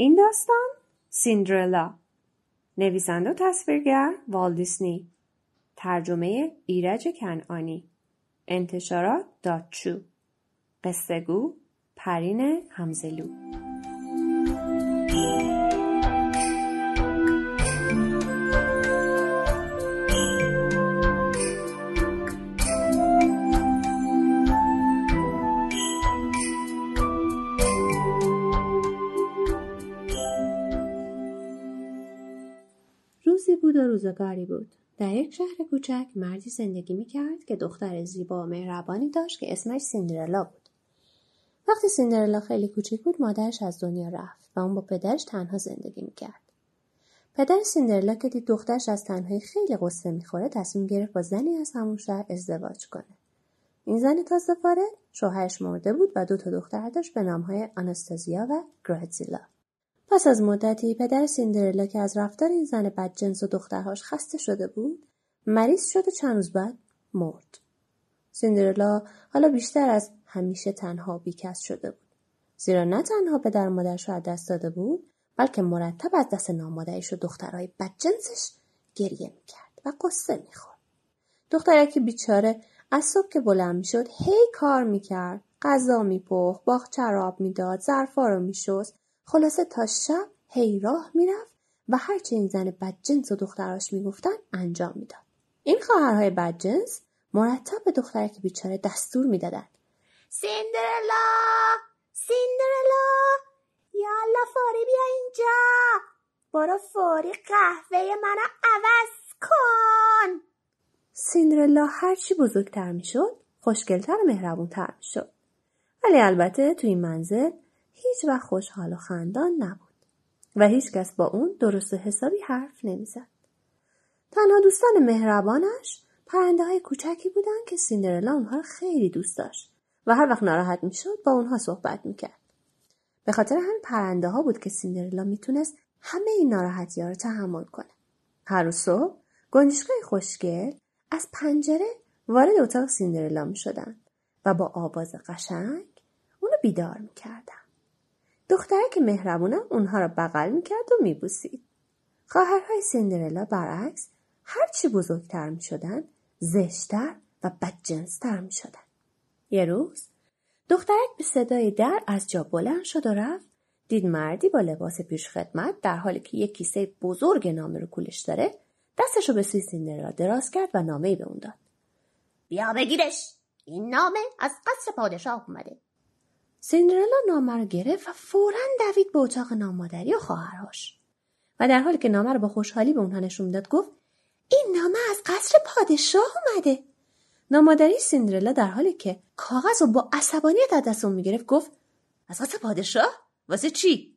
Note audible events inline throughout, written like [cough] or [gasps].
این داستان سیندرلا نویسنده و تصویرگر والدیسنی ترجمه ایرج کنعانی انتشارات داتچو قصه گو پرین همزلو روزی بود و روزگاری بود. در یک شهر کوچک مردی زندگی می‌کرد که دختر زیبا و مهربانی داشت که اسمش سیندرلا بود. وقتی سیندرلا خیلی کوچیک بود مادرش از دنیا رفت و اون با پدرش تنها زندگی می‌کرد. پدر سیندرلا که دید دخترش از تنهایی خیلی قصه می‌خوره تصمیم گرفت با زنی از همون شهر ازدواج کنه. این زن تازه وارد شوهرش مرده بود و دو تا دختر داشت به نامهای آناستازیا و گراتزیلا پس از مدتی پدر سیندرلا که از رفتار این زن بدجنس و دخترهاش خسته شده بود مریض شد و چند روز بعد مرد. سیندرلا حالا بیشتر از همیشه تنها بیکس شده بود. زیرا نه تنها پدر مادرش رو از دست داده بود بلکه مرتب از دست نامادریش و دخترهای بدجنسش گریه می‌کرد و قصه می‌خورد. دخترکی بیچاره از صبح که بلند می‌شد هی کار می‌کرد غذا میپخت باغ چراب می‌داد ظرفا رو میشست. خلاصه تا شب هی راه می‌رفت و هرچه این زن بدجنس و دختراش می‌گفتن انجام می‌داد. این خواهرهای بدجنس مرتب به دخترک بیچاره دستور می‌دادند. سیندرلا! سیندرلا! یالا فوری بیا اینجا! برو فوری قهوه منو عوض کن! سیندرلا هرچی بزرگتر می‌شد خوشگلتر و مهربونتر می‌شد. ولی البته تو این منزل هیچ وقت خوشحال و خندان نبود و هیچ کس با اون درست حسابی حرف نمی‌زد. تنها دوستان مهربانش پرنده های کوچکی بودن که سیندرلا اونها رو خیلی دوست داشت و هر وقت ناراحت می‌شد با اونها صحبت می‌کرد. به خاطر همین پرنده ها بود که سیندرلا می‌تونست همه این ناراحتی ها رو تحمل کنه. هر روز صبح گنجشکای خوشگل از پنجره وارد اتاق سیندرلا می‌شدن و با آواز قشنگ اونو بیدار می‌کردن. دختره که مهربونم اونها را بغل می‌کرد و میبوسید. خواهرهای سیندرلا برعکس هرچی بزرگتر می‌شدن زشتر و بدجنستر می‌شدن. یه روز دخترک به صدای در از جا بلند شد و رفت دید مردی با لباس پیش خدمت در حالی که یک کیسه بزرگ نامه رو کولش داره دستشو به سوی سیندرلا دراز کرد و نامه ای به اون داد. بیا بگیرش این نامه از قصر پادشاه اومده سیندرلا نامه رو گرفت و فورا دوید به اتاق نامادری و خواهرهاش. و در حالی که نامه رو با خوشحالی به اونها نشون داد گفت این نامه از قصر پادشاه اومده. نامادری سیندرلا در حالی که کاغذ رو با عصبانیت از دست اون می‌گرفت گفت از قصر پادشاه؟ واسه چی؟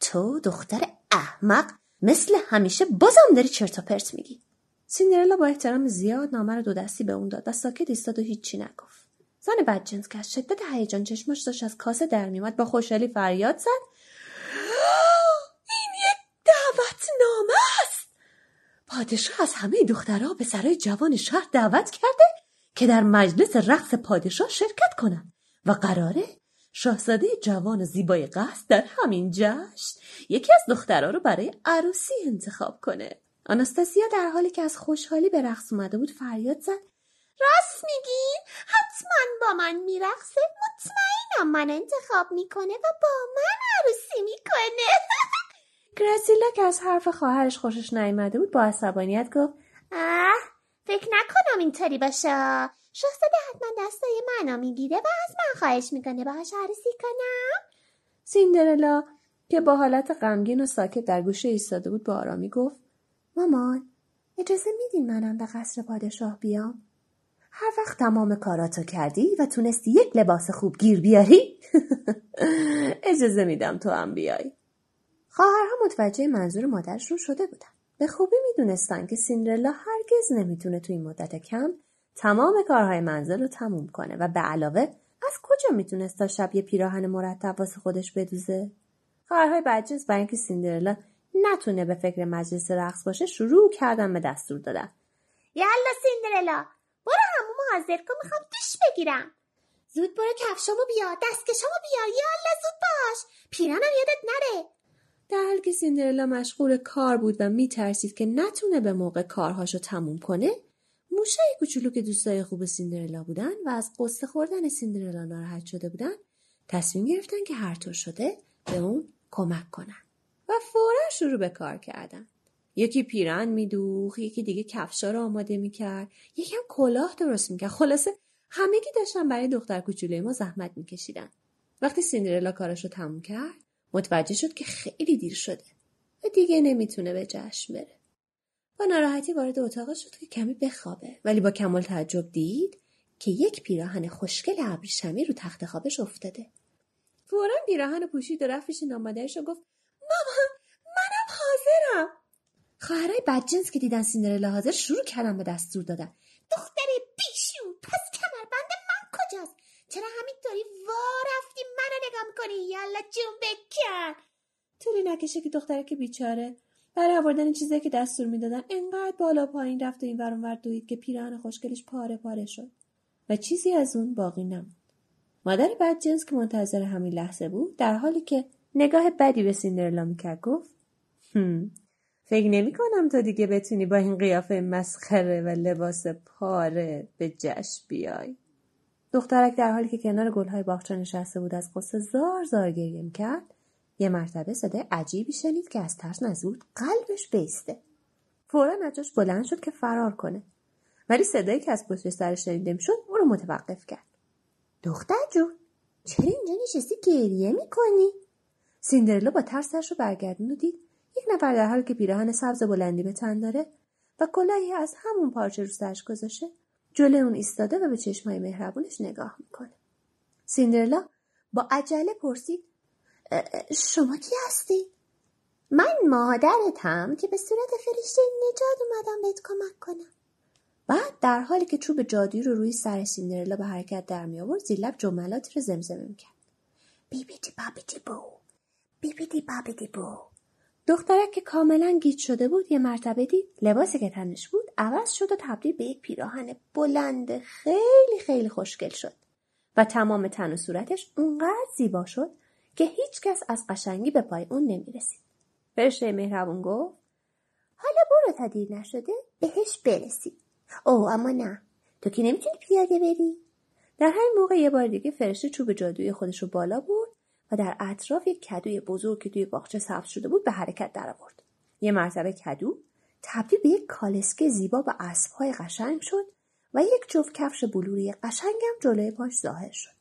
تو دختر احمق مثل همیشه بازم داری چرت و پرت میگی. سیندرلا با احترام زیاد نامه رو دو دستی به اون داد و ساکت ایستاد و هیچی نگفت. زن بدجنس که از شدت هیجان چشماش داشت از کاسه در میومد با خوشحالی فریاد زد. [gasps] این یک دعوت نامه است! پادشاه از همه دخترها به سرای جوان شهر دعوت کرده که در مجلس رقص پادشاه شرکت کنند. و قراره شاهزاده جوان و زیبای قصد در همین جشن یکی از دخترها رو برای عروسی انتخاب کنه. آناستاسیا در حالی که از خوشحالی به رقص اومده بود فریاد زد. راست میگین؟ حتما با من میرقصه؟ مطمئنم من انتخاب می‌کنه و با من عروسی می‌کنه. [laughs] گراسیلا که از حرف خواهرش خوشش نیامده بود با عصبانیت گفت اه فکر نکنم اینطوری باشه. شاهزاده حتما دستای منو می‌گیره و از من خواهش می‌کنه باهاش عروسی کنم. سیندرلا که با حالت غمگین و ساکت در گوشه ایستاده بود با آرامی گفت مامان اجازه میدین منم به قصر پادشاه بیام؟ هر وقت تمام کاراتو کردی و تونستی یک لباس خوب گیر بیاری [laughs] اجازه میدم تو هم بیای. خواهرها متوجه منظور مادرشون شده بودن. به خوبی می‌دونستن که سیندرلا هرگز نمی‌تونه تو این مدت کم تمام کارهای منزل رو تموم کنه و به علاوه از کجا می‌تونست تا شب یه پیراهن مرتب واسه خودش بدوزه؟ خواهرهای بدجنس برای اینکه سیندرلا نتونه به فکر مجلس رقص باشه شروع کردن به دستور دادن. یالا سیندرلا حاضر کن می‌خوام دوش بگیرم. زود برو کفشامو بیار دستکشامو بیار یالا زود باش. پیرانم یادت نره. در حالی که سیندرلا مشغول کار بود و میترسید که نتونه به موقع کارهاشو تموم کنه موشه کوچولو که دوستای خوب سیندرلا بودن و از قصه خوردن سیندرلا ناراحت شده بودن تصمیم گرفتن که هر طور شده به اون کمک کنن و فورا شروع به کار کردن. یکی پیرن میدوخ یکی دیگه کفشا رو آماده می‌کرد. یکم کلاه درست می‌کرد. خلاصه همگی داشتن برای دختر کوچولوی ما زحمت میکشیدن. وقتی سیندرلا کارش رو تموم کرد متوجه شد که خیلی دیر شده و دیگه نمی‌تونه به جشن بره. با ناراحتی وارد اتاق شد که کمی بخوابه. ولی با کمال تعجب دید که یک پیراهن خوشگل ابریشمی رو تخت خوابش افتاده. فورا پیراهن پوشید و رفت پیش نامادرش و گفت مامان منم حاضرم. خواهرای بدجنس که دیدن سیندرلا حاضر شروع کردن به دستور دادن. دختر بیشو پس کمربند من کجاست؟ چرا همینطوری وا رفتی منو نگاه می‌کنی؟ یالا جون بکن. طولی نکشه که دختره که بیچاره. برای آوردن چیزایی که دستور می‌دادن انقدر بالا پایین رفت و این ور دوید که پیراهن خوشگلش پاره پاره شد. و چیزی از اون باقی نموند. مادر بدجنس که منتظر همین لحظه بود در حالی که نگاه بدی به سیندرلا می‌کرد گفت هم. فکر نمی کنم تو دیگه بتونی با این قیافه مسخره و لباس پاره به جشن بیای. دخترک در حالی که کنار گلهای باغچه نشسته بود از قصه زار زار گریه می‌کرد یه مرتبه صدای عجیبی شنید که از ترس نزود قلبش بیسته. فورا نجاش بلند شد که فرار کنه. ولی صدایی که از پشت سرش شنیده می‌شد او رو متوقف کرد. دختر جون چرا اینجا نشستی گریه می‌کنی؟ سیندرلا با ترس سرش رو برگردون و دید یک نفر در حالی که پیراهن سبز بلندی به تن داره و کلاهی از همون پارچه رو سرش گذاشته جلوی اون ایستاده و به چشمای مهربونش نگاه می‌کنه. سیندرلا با عجله پرسید شما کی هستی؟ من مادرتم که به صورت فرشته نجات اومدم بهت کمک کنم. بعد در حالی که چوب جادویی رو روی سر سیندرلا به حرکت در می آورد زیر لب جملاتی رو زمزمه می‌کرد. بیبیدی بابیدی بو. بیبیدی بابیدی بو. دخترک که کاملا گیج شده بود یه مرتبه دید لباسی که تنش بود عوض شد و تبدیل به یک پیراهن بلند خیلی خیلی خوشگل شد و تمام تن و صورتش اونقدر زیبا شد که هیچ کس از قشنگی به پای اون نمی‌رسید. فرشته مهربون گفت حالا برو تا دیر نشده بهش برسی. او اما نه تو که نمی‌تونی پیاده بری؟ در همین موقع یه بار دیگه فرشته چوب جادویی خودش رو بالا برد و در اطراف یک کدوی بزرگ که توی باغچه سبز شده بود به حرکت درآورد. یه مرتبه کدو تبدیل به یک کالسکه زیبا با اسبهای قشنگ شد و یک جفت کفش بلوری قشنگم جلوی پاش ظاهر شد.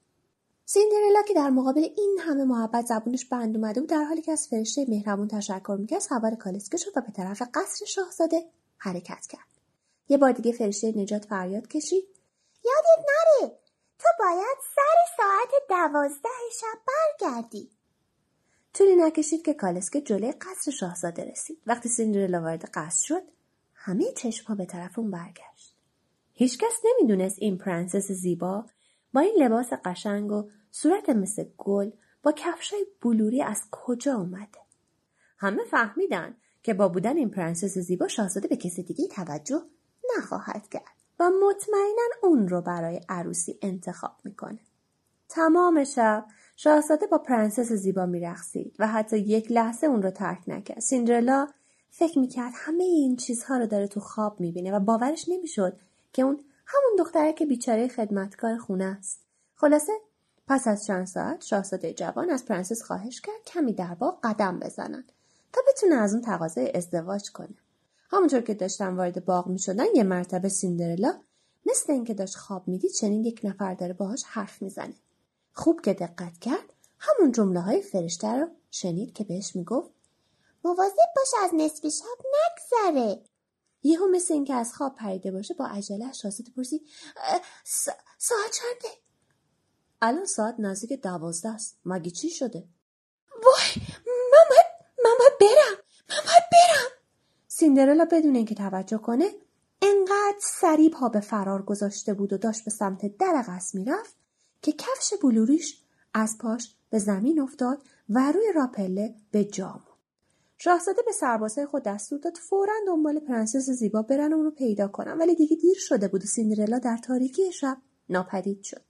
سیندرلا که در مقابل این همه محبت زبونش بند اومده بود در حالی که از فرشته مهربون تشکر می‌کرد سوار کالسکه شد و به طرف قصر شاهزاده حرکت کرد یه بار دیگه فرشته نجات فریاد کشید یادت نره تو باید سر ساعت دوازده شب برگردی. طولی نکشید که کالسکه جلوی قصر شاهزاده رسید. وقتی سیندرلا وارد قصر شد همه چشمها به طرف اون برگشت. هیچکس نمی‌دونست این پرنسس زیبا با این لباس قشنگ و صورت مثل گل با کفشای بلوری از کجا اومده. همه فهمیدن که با بودن این پرنسس زیبا شاهزاده به کسی دیگه توجه نخواهد کرد. و مطمئنا اون رو برای عروسی انتخاب می‌کنه. تمام شب شاهزاده با پرنسس زیبا میرقصید و حتی یک لحظه اون رو ترک نکرد. سیندرلا فکر می‌کرد همه این چیزها رو داره تو خواب می‌بینه و باورش نمی‌شد که اون همون دختره که بیچاره خدمتکار خونه است. خلاصه پس از چند ساعت شاهزاده جوان از پرنسس خواهش کرد کمی در باغ قدم بزنن تا بتونه از اون تقاضای ازدواج کنه. همونطور که داشتن وارد باغ می شدن یه مرتبه سیندرلا مثل اینکه داشت خواب می‌دید چنین یک نفر داره باهاش حرف می‌زنه. خوب که دقت کرد همون جمله های فرشته رو شنید که بهش می‌گفت مواظب باش از نصف شب نگذره. یهو مثل اینکه از خواب پریده باشه با عجله شاهزاده پرسی ساعت چنده؟ الان ساعت نزدیک دوازده است. مگه چی شده؟ وای من باید من باید برم من باید برم. سیندرلا بدون اینکه توجه کنه انقدر سریع پا به فرار گذاشته بود و داشت به سمت در قصر می‌رفت که کفش بلوریش از پاش به زمین افتاد و روی راه‌پله به جا شاهزاده به سربازهای خود دستور داد فورا دنبال پرنسس زیبا برن و اونو پیدا کنن ولی دیگه دیر شده بود و سیندرلا در تاریکی شب ناپدید شد.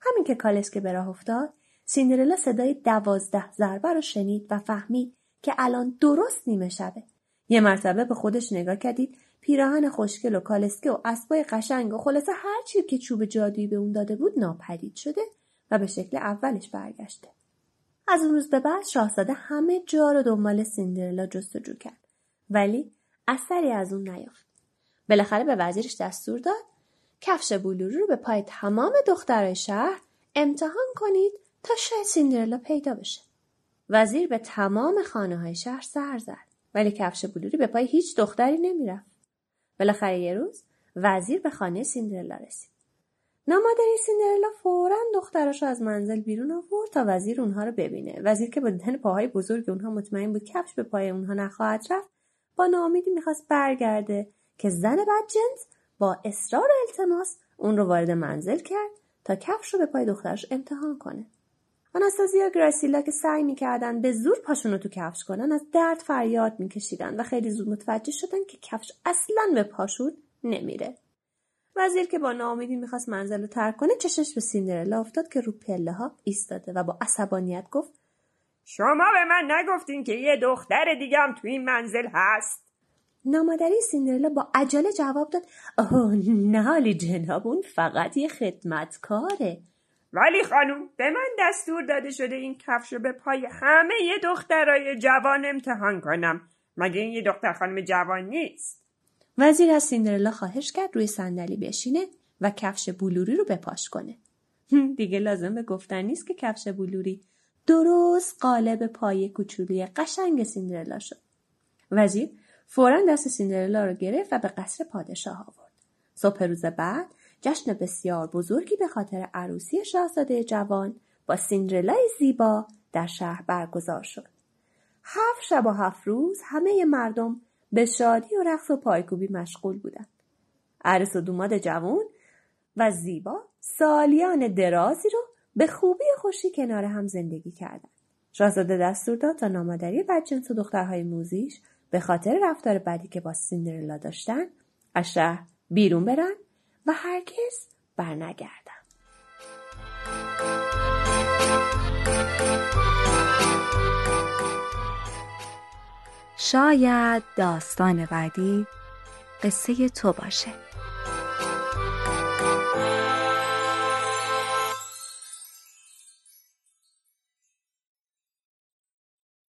همین که کالسکه به راه افتاد سیندرلا صدای دوازده ضربه رو شنید و فهمید که الان درست نیمه شبه. یه مرتبه به خودش نگاه کردید پیراهن خوشگل و کالسکه و اسبای قشنگ و خلاصه هر چی که چوب جادویی به اون داده بود ناپدید شده و به شکل اولش برگشته. از اون روز به بعد شاهزاده همه جا رو دنبال سیندرلا جستجو کرد ولی اثری از اون نیافت. بالاخره به وزیرش دستور داد کفش بلوری رو به پای تمام دخترای شهر امتحان کنید تا شاید سیندرلا پیدا بشه. وزیر به تمام خانه های شهر سر زد. ولی کفش بلوری به پای هیچ دختری نمی‌رفت. بالاخره یه روز وزیر به خانه سیندرلا رسید. نامادری سیندرلا فورا دختراشو از منزل بیرون آورد تا وزیر اونها رو ببینه. وزیر که با دیدن پاهای بزرگ اونها مطمئن بود کفش به پای اونها نخواهد رفت با ناامیدی می‌خواست برگرده که زن بدجنس با اصرار و التماس اون رو وارد منزل کرد تا کفش رو به پای دخترش امتحان کنه. آناستازیا گراسیلا که سعی می‌کردن به زور پاشون رو تو کفش کنن از درد فریاد میکشیدن و خیلی زود متوجه شدن که کفش اصلا به پاشون نمیره. وزیر که با ناامیدی می‌خواست منزل رو ترک کنه چشش به سیندرلا افتاد که رو پله ها ایستاده و با عصبانیت گفت شما به من نگفتین که یه دختر دیگم تو این منزل هست. نامادری سیندرلا با عجله جواب داد اوه نه جناب اون فقط یه خدمتکاره. ولی خانوم به من دستور داده شده این کفش رو به پای همه یه دخترای جوان امتحان کنم. مگه این یه دختر خانم جوان نیست؟ وزیر از سیندرلا خواهش کرد روی صندلی بشینه و کفش بلوری رو بپاش کنه. دیگه لازم به گفتن نیست که کفش بلوری درست قالب پای کوچولوی قشنگ سیندرلا شد. وزیر فورا دست سیندرلا رو گرفت و به قصر پادشاه آورد. صبح روز بعد جشن بسیار بزرگی به خاطر عروسی شاهزاده جوان با سیندرلای زیبا در شهر برگزار شد. هفت شب و هفت روز همه مردم به شادی و رقص و پایکوبی مشغول بودند. عروس و دوماد جوان و زیبا سالیان درازی رو به خوبی خوشی کنار هم زندگی کردند. شاهزاده دستور داد تا نامادری بدجنس و دخترهای موزیش به خاطر رفتار بدی که با سیندرلا داشتن از شهر بیرون برن و هرگز برنگردن شاید داستان بعدی قصه تو باشه.